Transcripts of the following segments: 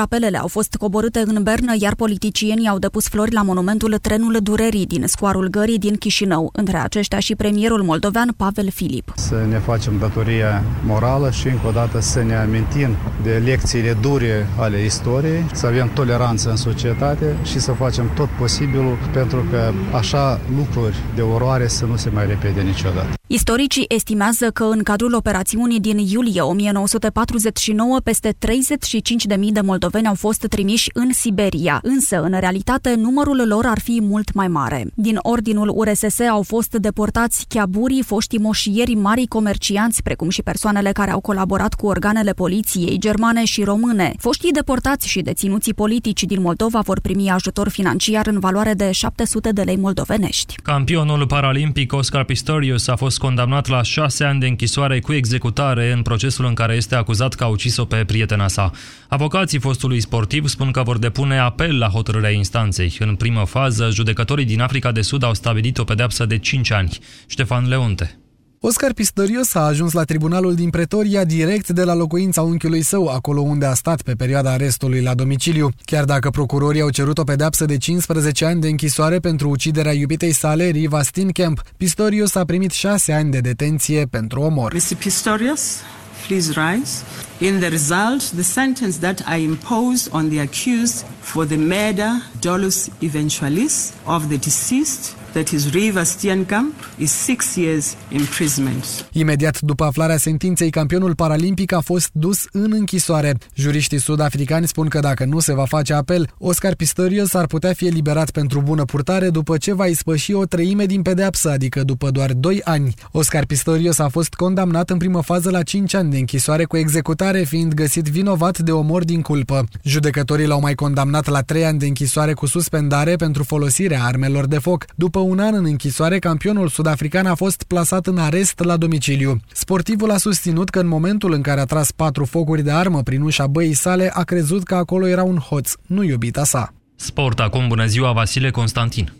Rapelele au fost coborâte în Bernă, iar politicienii au depus flori la monumentul Trenul Durerii din Scoarul Gării din Chișinău, între aceștia și premierul moldovean Pavel Filip. Să ne facem datoria morală și încă o dată să ne amintim de lecțiile dure ale istoriei, să avem toleranță în societate și să facem tot posibilul pentru că așa lucruri de oroare să nu se mai repede niciodată. Istoricii estimează că în cadrul operațiunii din iulie 1949 peste 35.000 de moldoveni au fost trimiși în Siberia, însă în realitate numărul lor ar fi mult mai mare. Din ordinul URSS au fost deportați chiaburii, foștii moșieri, mari comercianți, precum și persoanele care au colaborat cu organele poliției germane și române. Foștii deportați și deținuții politici din Moldova vor primi ajutor financiar în valoare de 700 de lei moldovenești. Campionul paralimpic Oscar Pistorius a fost fost condamnat la șase ani de închisoare cu executare în procesul în care este acuzat că a ucis-o pe prietena sa. Avocații fostului sportiv spun că vor depune apel la hotărârea instanței. În primă fază, judecătorii din Africa de Sud au stabilit o pedeapsă de 5 ani. Ștefan Leonte. Oscar Pistorius a ajuns la tribunalul din Pretoria direct de la locuința unchiului său, acolo unde a stat pe perioada arestului la domiciliu. Chiar dacă procurorii au cerut o pedeapsă de 15 ani de închisoare pentru uciderea iubitei sale, Riva Steenkamp, Pistorius a primit 6 ani de detenție pentru omor. Mr. Pistorius, please rise. In the result, the sentence that I impose on the accused for the murder, dolus eventualis, of the deceased that is Riva Steenkamp, is six years imprisonment. Imediat după aflarea sentinței, campionul paralimpic a fost dus în închisoare. Juriștii sud-africani spun că dacă nu se va face apel, Oscar Pistorius ar putea fi eliberat pentru bună purtare după ce va ispăși o treime din pedeapsă, adică după doar 2 ani. Oscar Pistorius a fost condamnat în primă fază la 5 ani de închisoare cu executare, fiind găsit vinovat de omor din culpă. Judecătorii l-au mai condamnat la 3 ani de închisoare cu suspendare pentru folosirea armelor de foc. După un an în închisoare, campionul sud-african a fost plasat în arest la domiciliu. Sportivul a susținut că în momentul în care a tras patru focuri de armă prin ușa băii sale, a crezut că acolo era un hoț, nu iubita sa. Sport acum, bună ziua, Vasile Constantin.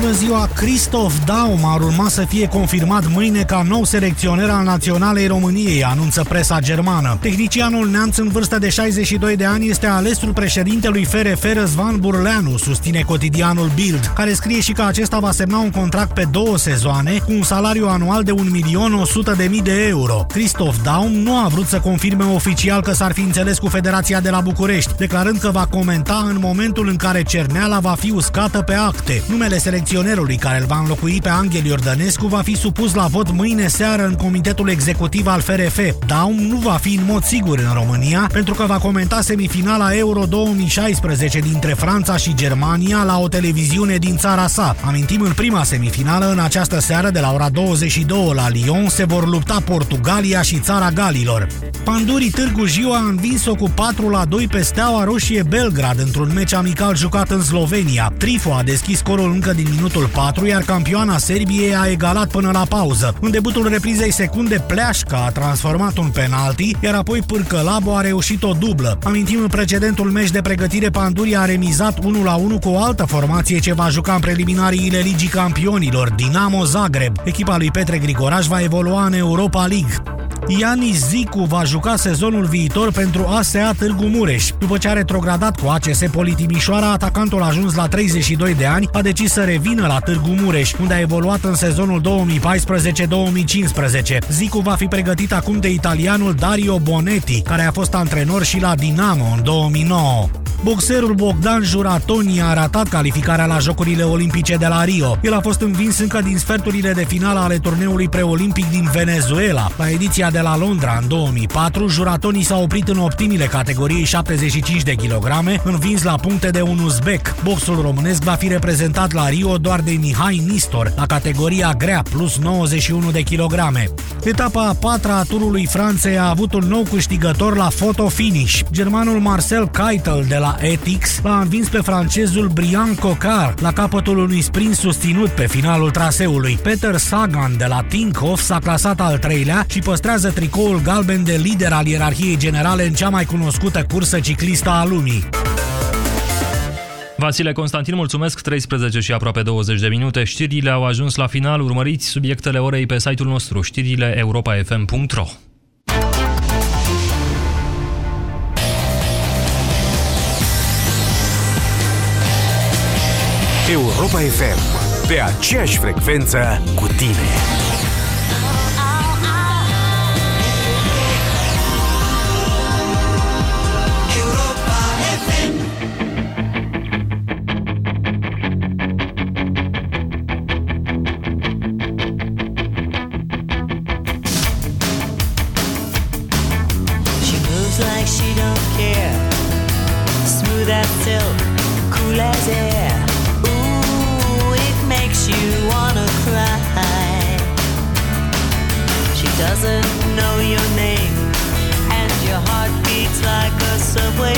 Bună ziua! Cristof Daum ar urma să fie confirmat mâine ca nou selecționer al Naționalei României, anunță presa germană. Tehnicianul neamț în vârstă de 62 de ani este alesul președintelui FRF Răzvan Burleanu, susține cotidianul Bild, care scrie și că acesta va semna un contract pe două sezoane cu un salariu anual de 1.100.000 de euro. Cristof Daum nu a vrut să confirme oficial că s-ar fi înțeles cu Federația de la București, declarând că va comenta în momentul în care cerneala va fi uscată pe acte. Numele selecționerului care îl va înlocui pe Angel Iordănescu va fi supus la vot mâine seară în Comitetul Executiv al FRF. Daum nu va fi în mod sigur în România pentru că va comenta semifinala Euro 2016 dintre Franța și Germania la o televiziune din țara sa. Amintim în prima semifinală în această seară de la ora 22 la Lyon se vor lupta Portugalia și țara Galilor. Pandurii Târgu Jiu a învins-o cu 4 la 2 pe Steaua Roșie Belgrad într-un meci amical jucat în Slovenia. Trifo a deschis scorul încă din minutul 4, iar campioana Serbiei a egalat până la pauză. În debutul reprizei secunde, Pleașca a transformat un penalti, iar apoi Pârcălabo a reușit o dublă. Amintim în precedentul meci de pregătire, Panduria a remizat 1 la 1 cu o altă formație ce va juca în preliminariile Ligii Campionilor, Dinamo Zagreb. Echipa lui Petre Grigoraș va evolua în Europa League. Iani Zicu va juca sezonul viitor pentru ASEA Târgu Mureș. După ce a retrogradat cu ACS Politimișoara, atacantul a ajuns la 32 de ani, a decis să revină la Târgu Mureș, unde a evoluat în sezonul 2014-2015. Zicu va fi pregătit acum de italianul Dario Bonetti, care a fost antrenor și la Dinamo în 2009. Boxerul Bogdan Juratoni a ratat calificarea la Jocurile Olimpice de la Rio. El a fost învins încă din sferturile de finală ale turneului preolimpic din Venezuela. La ediția de la Londra în 2004, Juratoni s-a oprit în optimile categoriei 75 de kilograme, învins la puncte de un uzbek. Boxul românesc va fi reprezentat la Rio doar de Mihai Nistor, la categoria grea plus 91 de kilograme. Etapa a patra a turului Franței a avut un nou câștigător la photo finish. Germanul Marcel Keitel de la Etix l-a învins pe francezul Brian Cocar la capătul unui sprint susținut pe finalul traseului. Peter Sagan de la Tinkoff s-a clasat al treilea și păstrează tricoul galben de lider al ierarhiei generale în cea mai cunoscută cursă ciclistă a lumii. Vasile Constantin, mulțumesc, 13 și aproape 20 de minute. Știrile au ajuns la final, urmăriți subiectele orei pe site-ul nostru, știrile europa.fm.ro. Europa FM, pe aceeași frecvență cu tine.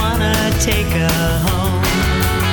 wanna take her home.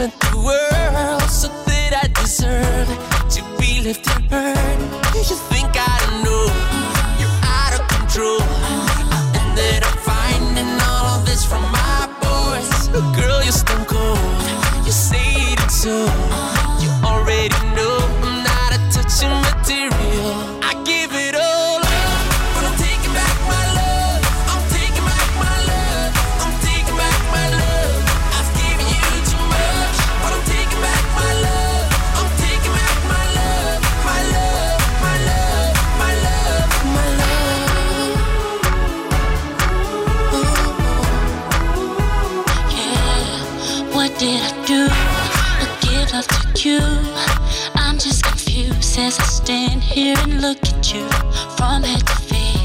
moment the world so that I deserve to be left and burned. You think I don't know you're out of control, and that I'm finding all of this from my boys. Girl, you're stone cold. You say it so. Here and look at you from head to feet.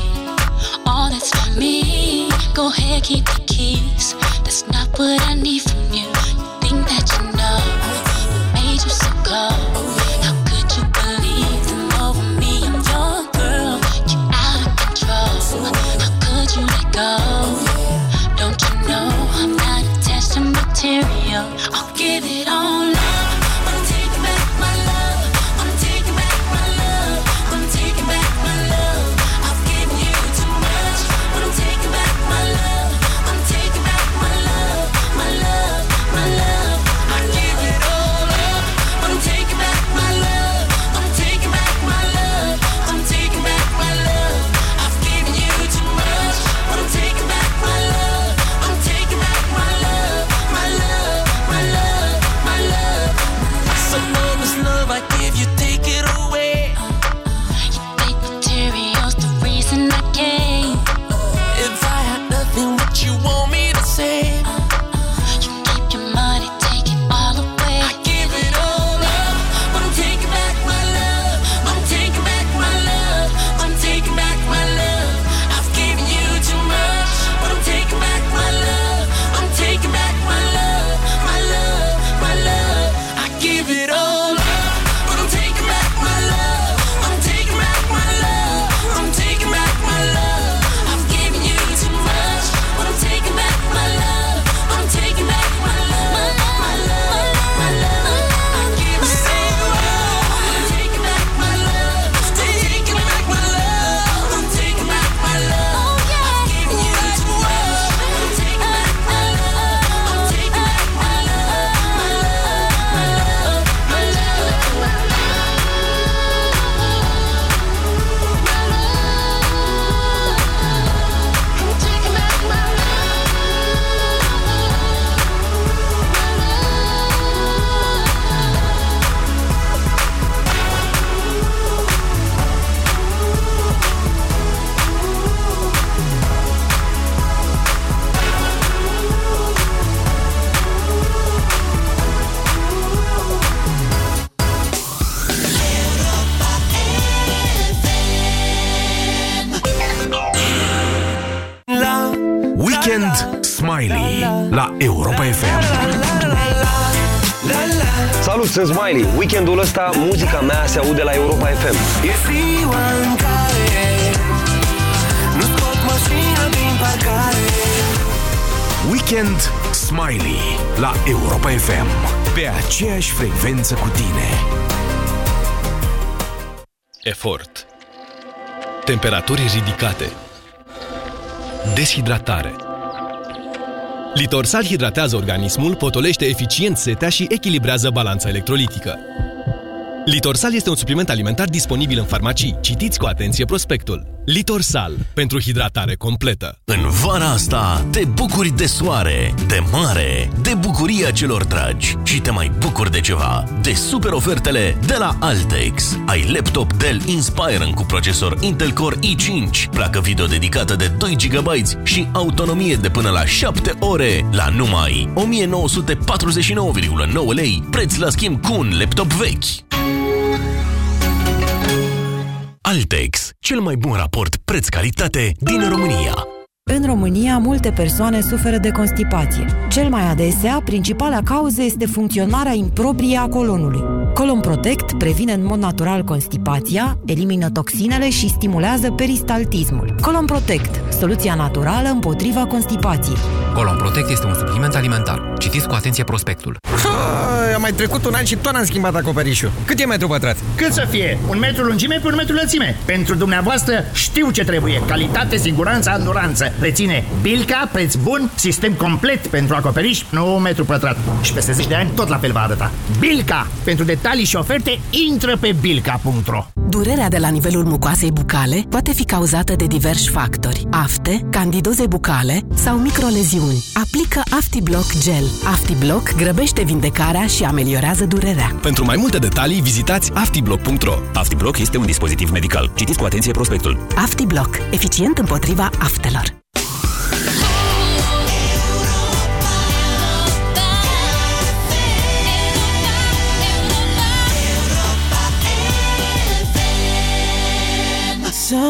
All that's for me. Go ahead, keep the keys. That's not what I need from you. Weekendul ăsta muzica mea se aude la Europa FM. E ziua în care nu scot mașina din parcare Weekend Smiley la Europa FM. Pe aceeași frecvență cu tine. Efort. Temperaturi ridicate. Deshidratare. Litorsal hidratează organismul, potolește eficient setea și echilibrează balanța electrolitică. Litorsal este un supliment alimentar disponibil în farmacii. Citiți cu atenție prospectul. Litorsal. Pentru hidratare completă. În vara asta te bucuri de soare, de mare, de bucuria celor dragi și te mai bucuri de ceva, de super ofertele de la Altex. Ai laptop Dell Inspiron cu procesor Intel Core i5, placă video dedicată de 2 GB și autonomie de până la 7 ore la numai 1949,9 lei, preț la schimb cu un laptop vechi. Altex, cel mai bun raport preț-calitate din România. În România, multe persoane suferă de constipație. Cel mai adesea, principala cauză este funcționarea improprie a colonului. Colon Protect previne în mod natural constipația, elimină toxinele și stimulează peristaltismul. Colon Protect, soluția naturală împotriva constipației. Colon Protect este un supliment alimentar. Citiți cu atenție prospectul. A mai trecut un an și tot n-am schimbat acoperișul. Cât e metru pătrat? Cât să fie? Un metru lungime pe un metru lățime. Pentru dumneavoastră știu ce trebuie. Calitate, siguranță, anduranță. Reține Bilca, preț bun, sistem complet pentru acoperiș, nu un metru pătrat. Și peste 10 de ani tot la fel va arăta. Bilca! Pentru detalii și oferte, intră pe bilca.ro Durerea de la nivelul mucoasei bucale poate fi cauzată de diversi factori. Afte, candidoze bucale sau microleziuni. Aplică AftiBlock Gel. AftiBlock grăbește vindecarea și ameliorează durerea. Pentru mai multe detalii, vizitați aftiblock.ro. AftiBlock este un dispozitiv medical. Citiți cu atenție prospectul. AftiBlock. Eficient împotriva aftelor.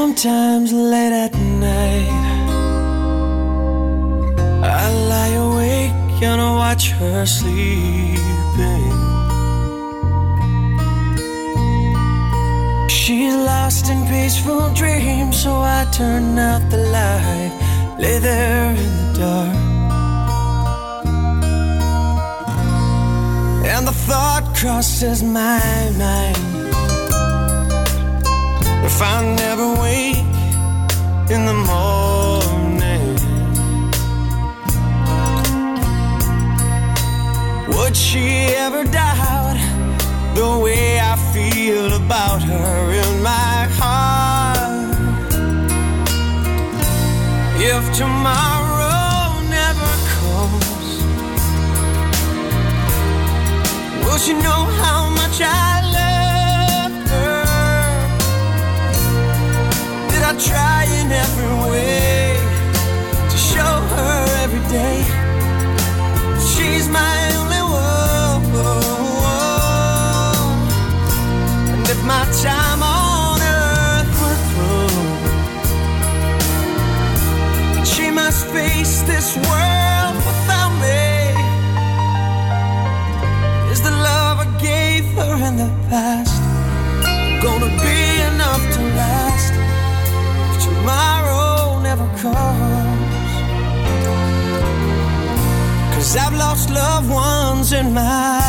Sometimes late at night, I lie awake and I watch her sleeping. She's lost in peaceful dreams, so I turn out the light, lay there in the dark. And the thought crosses my mind if I never wake in the morning, would she ever doubt the way I feel about her in my heart? If tomorrow never comes, will she know how much I Did I try in every way to show her every day. She's my in my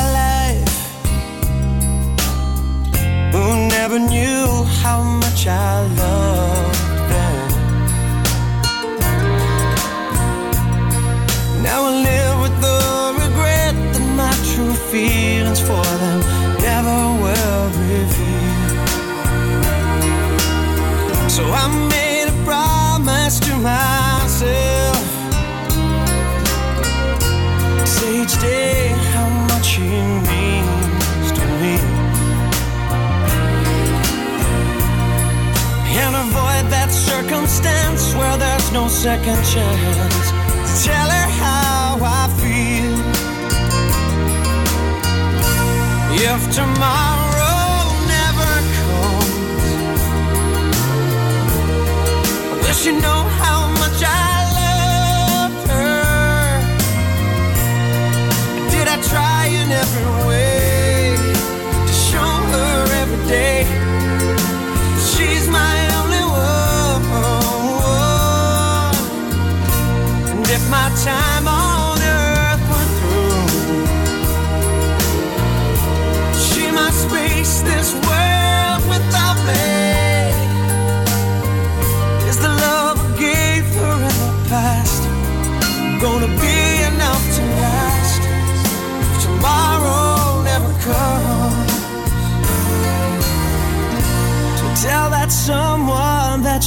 second chance. Tell her how I feel. If tomorrow never comes. Will she know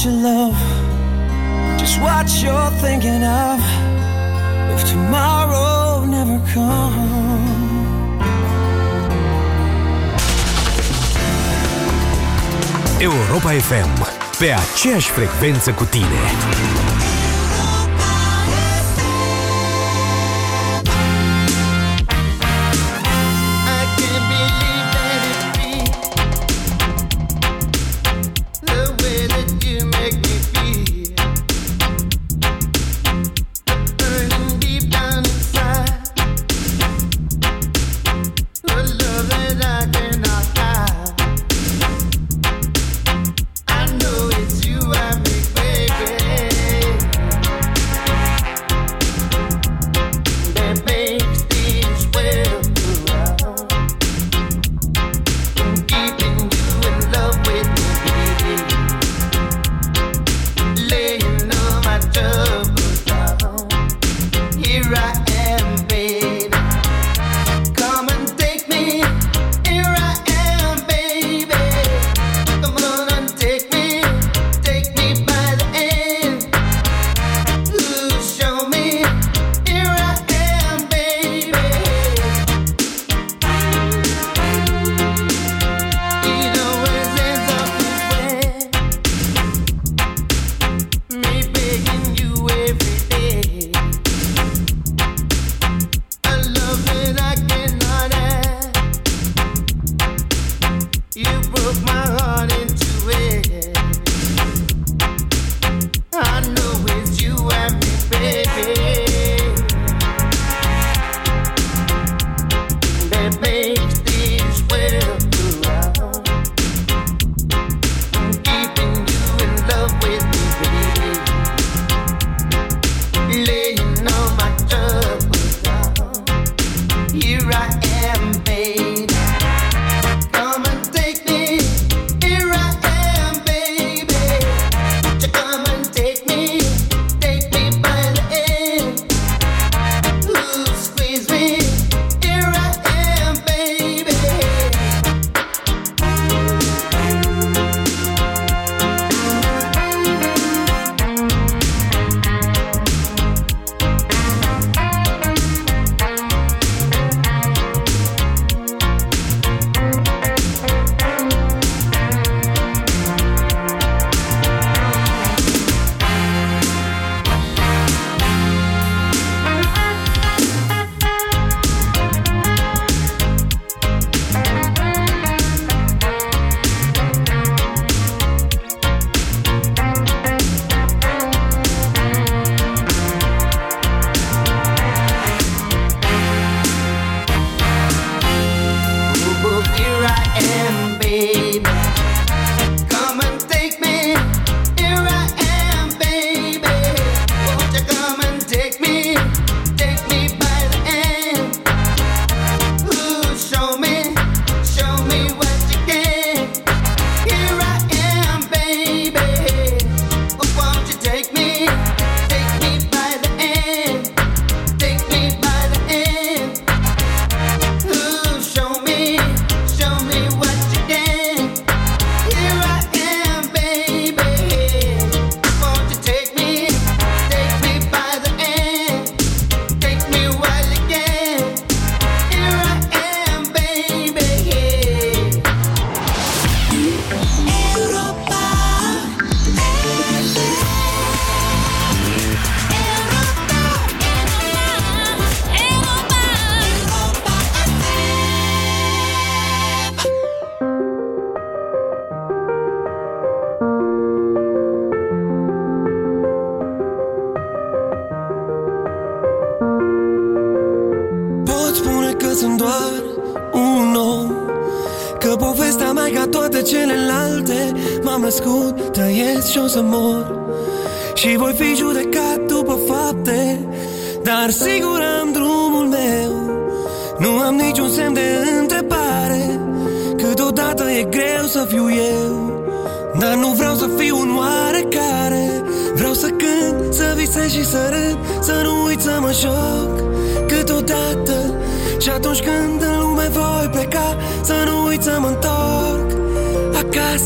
someone that you love just what you're thinking of if tomorrow never comes. Europa FM, pe aceeași frecvență cu tine.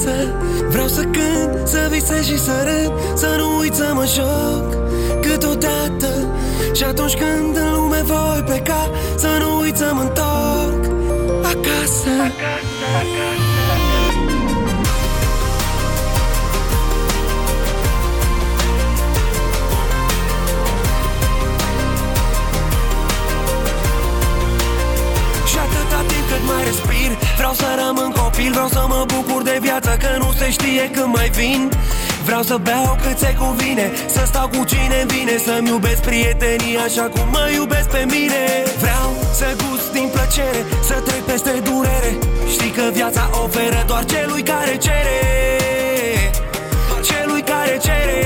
Acasă Vreau să cânt, să visez și să râd Să nu uit să mă joc Câteodată Și atunci când în lume voi pleca Să nu uit să mă întorc Acasă, acasă. Și Vreau să rămân copil, vreau să mă bucur de viață Că nu se știe când mai vin. Vreau să beau cât se cuvine Să stau cu cine vine Să-mi iubesc prietenii așa cum mă iubesc pe mine. Vreau să gust din plăcere Să trec peste durere. Știi că viața oferă doar celui care cere. Celui care cere.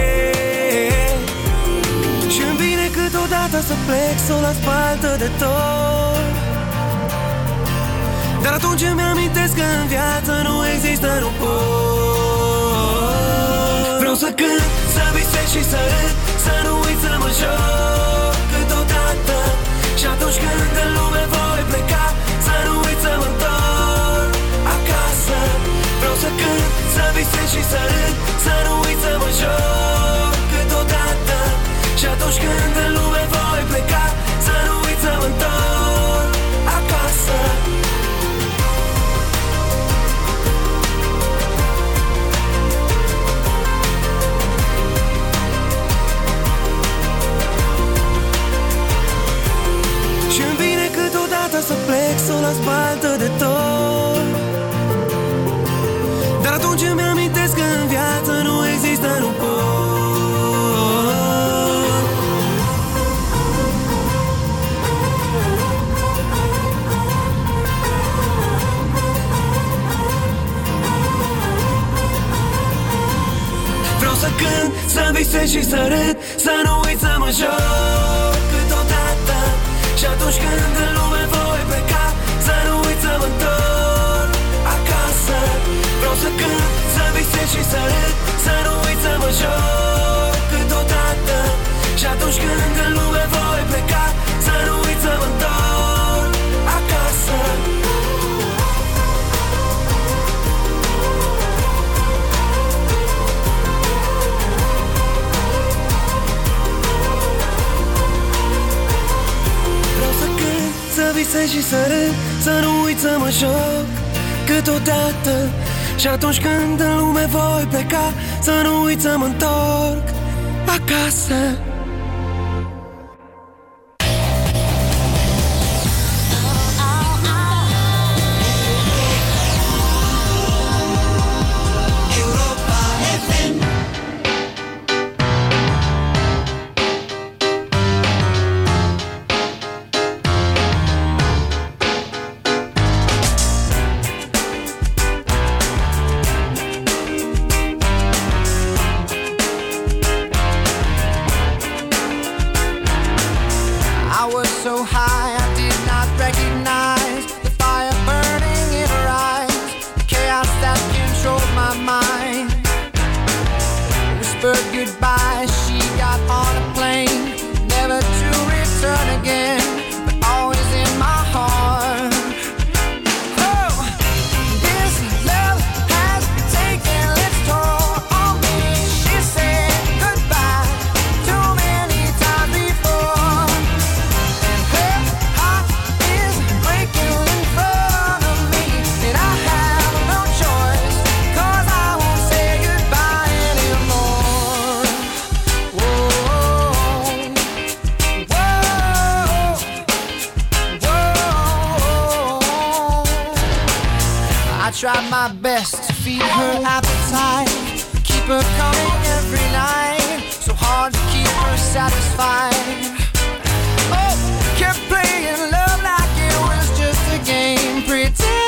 Și-mi vine câteodată să plec Să o las baltă de tot dar atunci îmi amintesc că în viață nu există nu pot Vreau să cânt, să visez și să râd Să nu uit să mă joc câteodată. Și atunci când în lume voi pleca Să nu uit să mă întorc acasă. Vreau să cânt, să visez și să râd Să nu uit să mă joc câteodată. Și atunci când în lume voi pleca Să nu uit să mă întorc atunci când în lume voi pleca Să nu uit să mă întorc acasă Tried my best to feed her appetite, keep her coming every night. So hard to keep her satisfied. Oh, kept playing love like it was just a game, pretending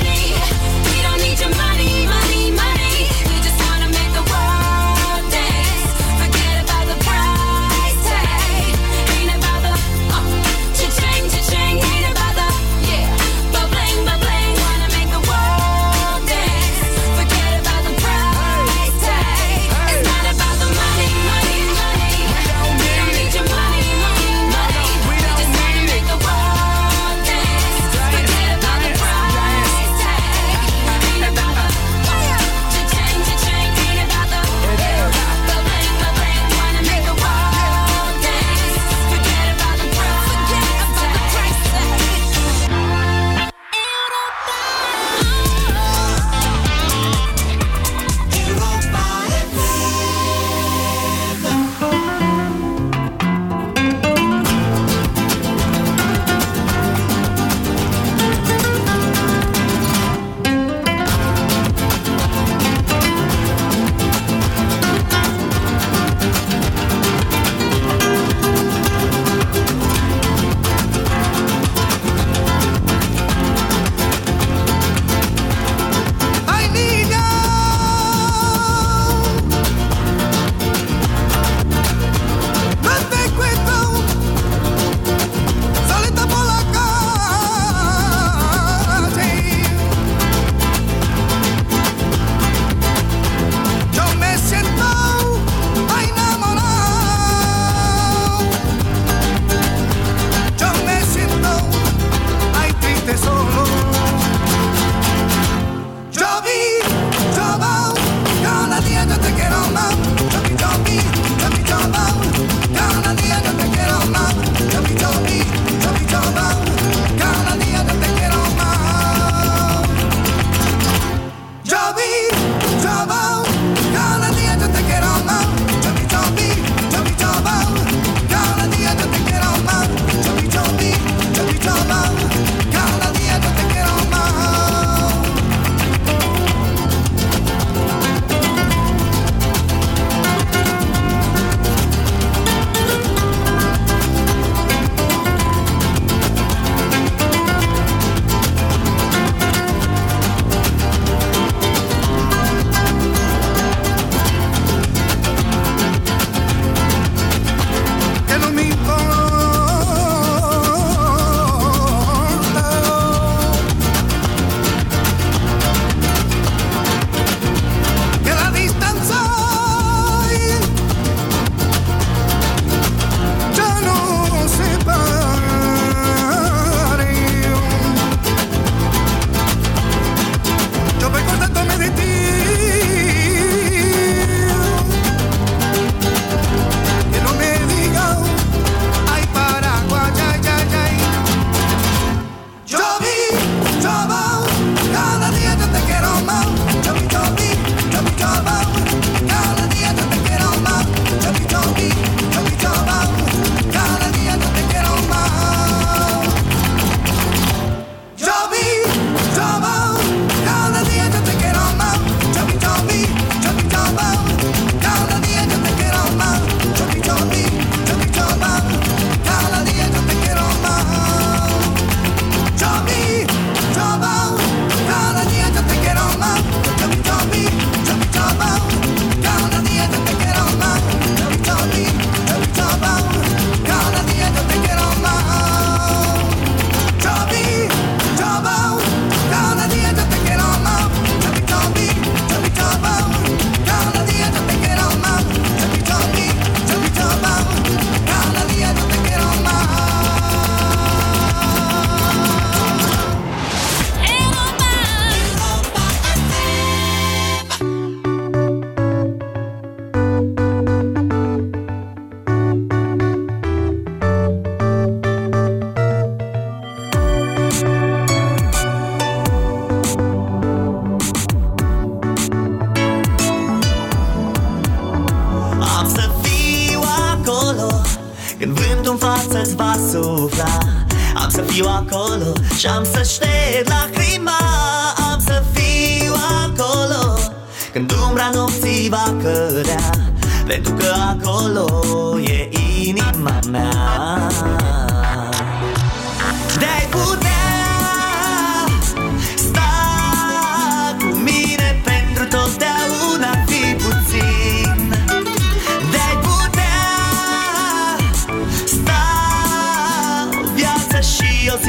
We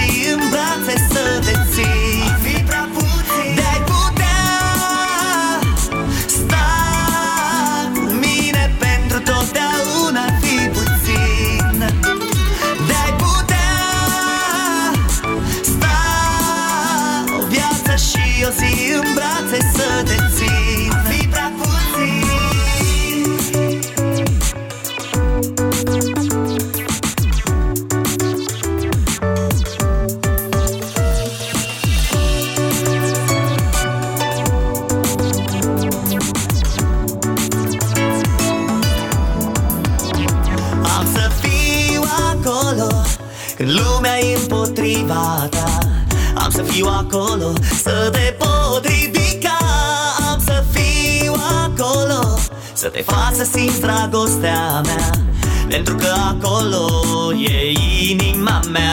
și o zi în brațe să Să te pot ridica Am să fiu acolo Să te fac să simți dragostea mea Pentru că acolo e inima mea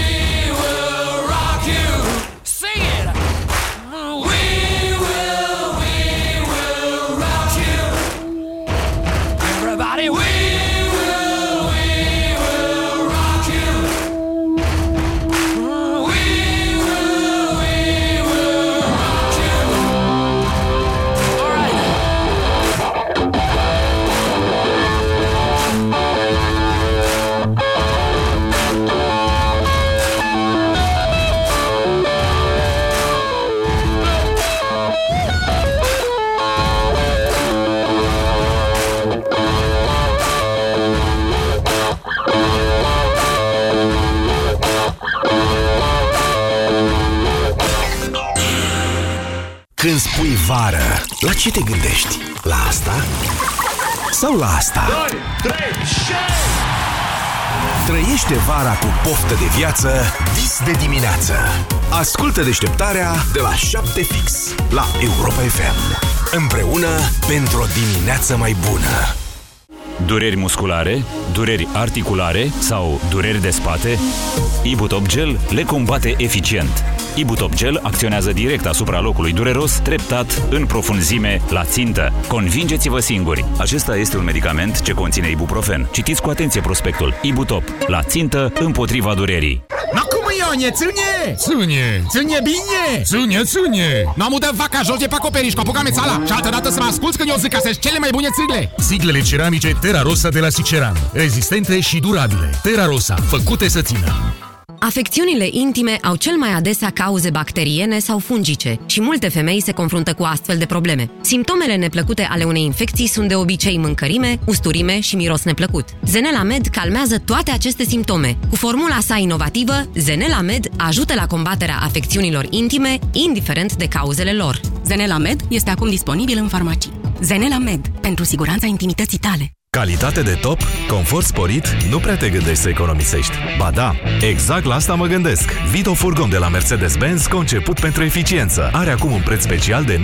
la ce te gândești? La asta? Sau la asta? 2, 3, Trăiește vara cu poftă de viață vis de dimineață. Ascultă deșteptarea de la 7 fix la Europa FM. Împreună pentru o dimineață mai bună. Dureri musculare, dureri articulare sau dureri de spate? Ibutop Gel le combate eficient. Ibutop Gel acționează direct asupra locului dureros, treptat, în profunzime, la țintă. Convingeți-vă singuri! Acesta este un medicament ce conține ibuprofen. Citiți cu atenție prospectul. Ibutop. La țintă, împotriva durerii. Na cum Ionie, ține! Ține! Ține bine! Ține, ține! Nu am udat vaca jos de pe acoperiș, copuca mețala și altă dată să mă asculți când eu zic că sunt cele mai bune țigle! Siglele ceramice Terra Rosa de la Siceran. Rezistente și durabile. Terra Rosa. Făcute să țină. Afecțiunile intime au cel mai adesea cauze bacteriene sau fungice și multe femei se confruntă cu astfel de probleme. Simptomele neplăcute ale unei infecții sunt de obicei mâncărime, usturime și miros neplăcut. Zenela Med calmează toate aceste simptome. Cu formula sa inovativă, Zenela Med ajută la combaterea afecțiunilor intime, indiferent de cauzele lor. Zenela Med este acum disponibil în farmacii. Zenela Med, pentru siguranța intimității tale. Calitate de top, confort sporit, nu prea te gândești să economisești. Ba da, exact la asta mă gândesc. Vito Furgon de la Mercedes-Benz, conceput pentru eficiență. Are acum un preț special de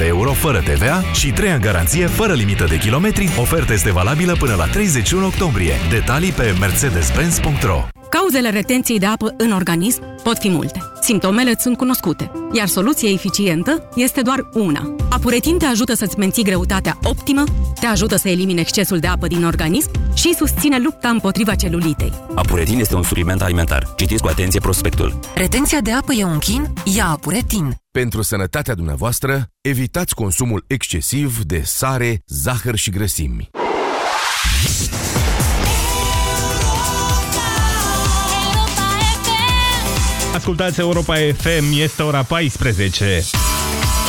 19.077 euro fără TVA și 3 ani garanție fără limită de kilometri. Oferta este valabilă până la 31 octombrie. Detalii pe mercedes-benz.ro Cauzele retenției de apă în organism pot fi multe. Simptomele îți sunt cunoscute, iar soluția eficientă este doar una. Apuretin te ajută să-ți menții greutatea optimă, te ajută să elimine excesul de apă din organism și susține lupta împotriva celulitei. Apuretin este un supliment alimentar. Citiți cu atenție prospectul. Retenția de apă e un chin? Ia Apuretin. Pentru sănătatea dumneavoastră, evitați consumul excesiv de sare, zahăr și grăsimi. Ascultați Europa FM, este ora 14.